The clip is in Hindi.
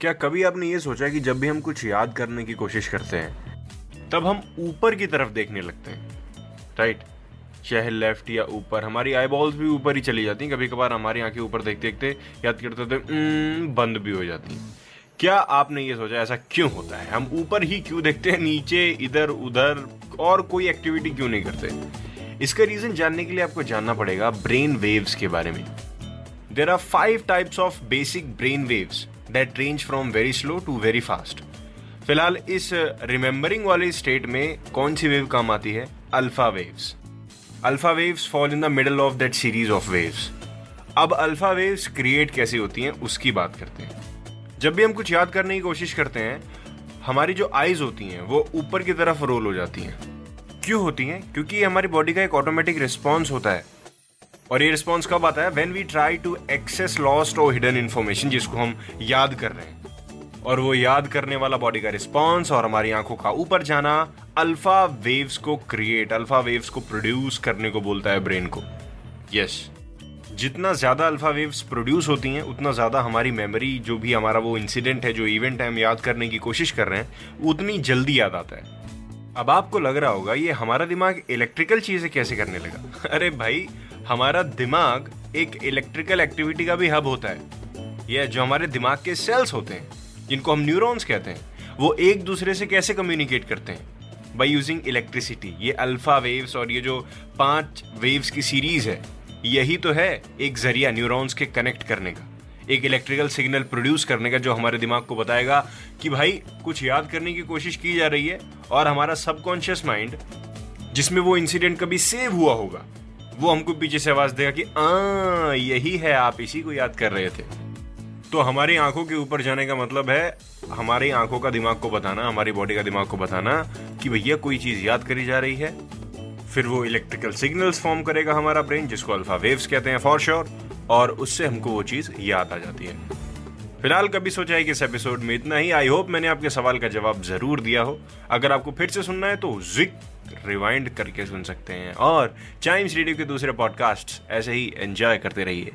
क्या कभी आपने ये सोचा कि जब भी हम कुछ याद करने की कोशिश करते हैं, तब हम ऊपर की तरफ़ देखने लगते हैं? राइट चाहे लेफ़्ट या ऊपर, हमारी आई बॉल्स भी ऊपर ही चली जाती हैं। कभी कभार हमारी आँखें ऊपर देखते देखते याद करते होते बंद भी हो जाती हैं। क्या आपने ये सोचा ऐसा क्यों होता है? हम ऊपर ही क्यों देखते हैं? नीचे, इधर, उधर, और कोई एक्टिविटी क्यों नहीं करते? इसका रीजन जानने के लिए आपको जानना पड़ेगा ब्रेन वेव्स के बारे में। There are five types of basic brain waves that range from very slow to very fast फ़िलहाल इस रिमेंबरिंग वाली स्टेट में कौन सी वेव काम आती है? Alpha waves alpha waves fall in the middle of that series of waves अब अल्फ़ा वेव्स क्रिएट कैसे होती हैं, उसकी बात करते हैं। जब भी हम कुछ याद करने की कोशिश करते हैं, हमारी जो आईज होती हैं, वो ऊपर की तरफ़ रोल हो जाती हैं। क्यों होती हैं? क्योंकि ये हमारी बॉडी का एक ऑटोमेटिक रिस्पॉन्स होता है। और ये रिस्पॉन्स कब आता है? When we try to access lost और हिडन इन्फॉर्मेशन जिसको हम याद कर रहे हैं। और वो याद करने वाला बॉडी का रिस्पॉन्स और हमारी आँखों का ऊपर जाना अल्फ़ा वेव्स को क्रिएट अल्फ़ा वेव्स को प्रोड्यूस करने को बोलता है ब्रेन को। Yes yes. जितना ज़्यादा अल्फ़ा वेव्स प्रोड्यूस होती हैं, उतना ज़्यादा हमारी मेमोरी जो भी हमारा वो इंसिडेंट है, जो इवेंट है, हम याद करने की कोशिश कर रहे हैं, उतनी जल्दी याद आता है। अब आपको लग रहा होगा, ये हमारा दिमाग इलेक्ट्रिकल चीज़ें कैसे करने लगा? अरे भाई हमारा दिमाग एक इलेक्ट्रिकल एक्टिविटी का भी हब होता है। यह जो हमारे दिमाग के सेल्स होते हैं, जिनको हम न्यूरॉन्स कहते हैं, वो एक दूसरे से कैसे कम्युनिकेट करते हैं? बाई यूजिंग इलेक्ट्रिसिटी ये अल्फ़ा वेव्स और ये जो पाँच वेव्स की सीरीज़ है, यही तो है एक ज़रिया न्यूरॉन्स के कनेक्ट करने का। एक इलेक्ट्रिकल सिग्नल प्रोड्यूस करने का जो हमारे दिमाग को बताएगा कि भाई, कुछ याद करने की कोशिश की जा रही है और हमारा सबकॉन्शियस माइंड जिसमें वो इंसिडेंट कभी सेव हुआ होगा वो हमको पीछे से आवाज़ देगा कि आ यही है, आप इसी को याद कर रहे थे। तो हमारी आँखों के ऊपर जाने का मतलब है, हमारी आँखों का दिमाग को बताना, हमारी बॉडी का दिमाग को बताना कि भैया कोई चीज़ याद करी जा रही है। फिर वो इलेक्ट्रिकल सिग्नल्स फॉर्म करेगा हमारा ब्रेन जिसको अल्फ़ा वेव्स कहते हैं फॉर श्योर और उससे हमको वो चीज़ याद आ जाती है। फ़िलहाल कभी सोचा है कि इस एपिसोड में इतना ही। आई होप मैंने आपके सवाल का जवाब ज़रूर दिया हो। अगर आपको फिर से सुनना है तो जिक रिवाइंड करके सुन सकते हैं। और चाइम्स रेडियो के दूसरे पॉडकास्ट ऐसे ही एंजॉय करते रहिए।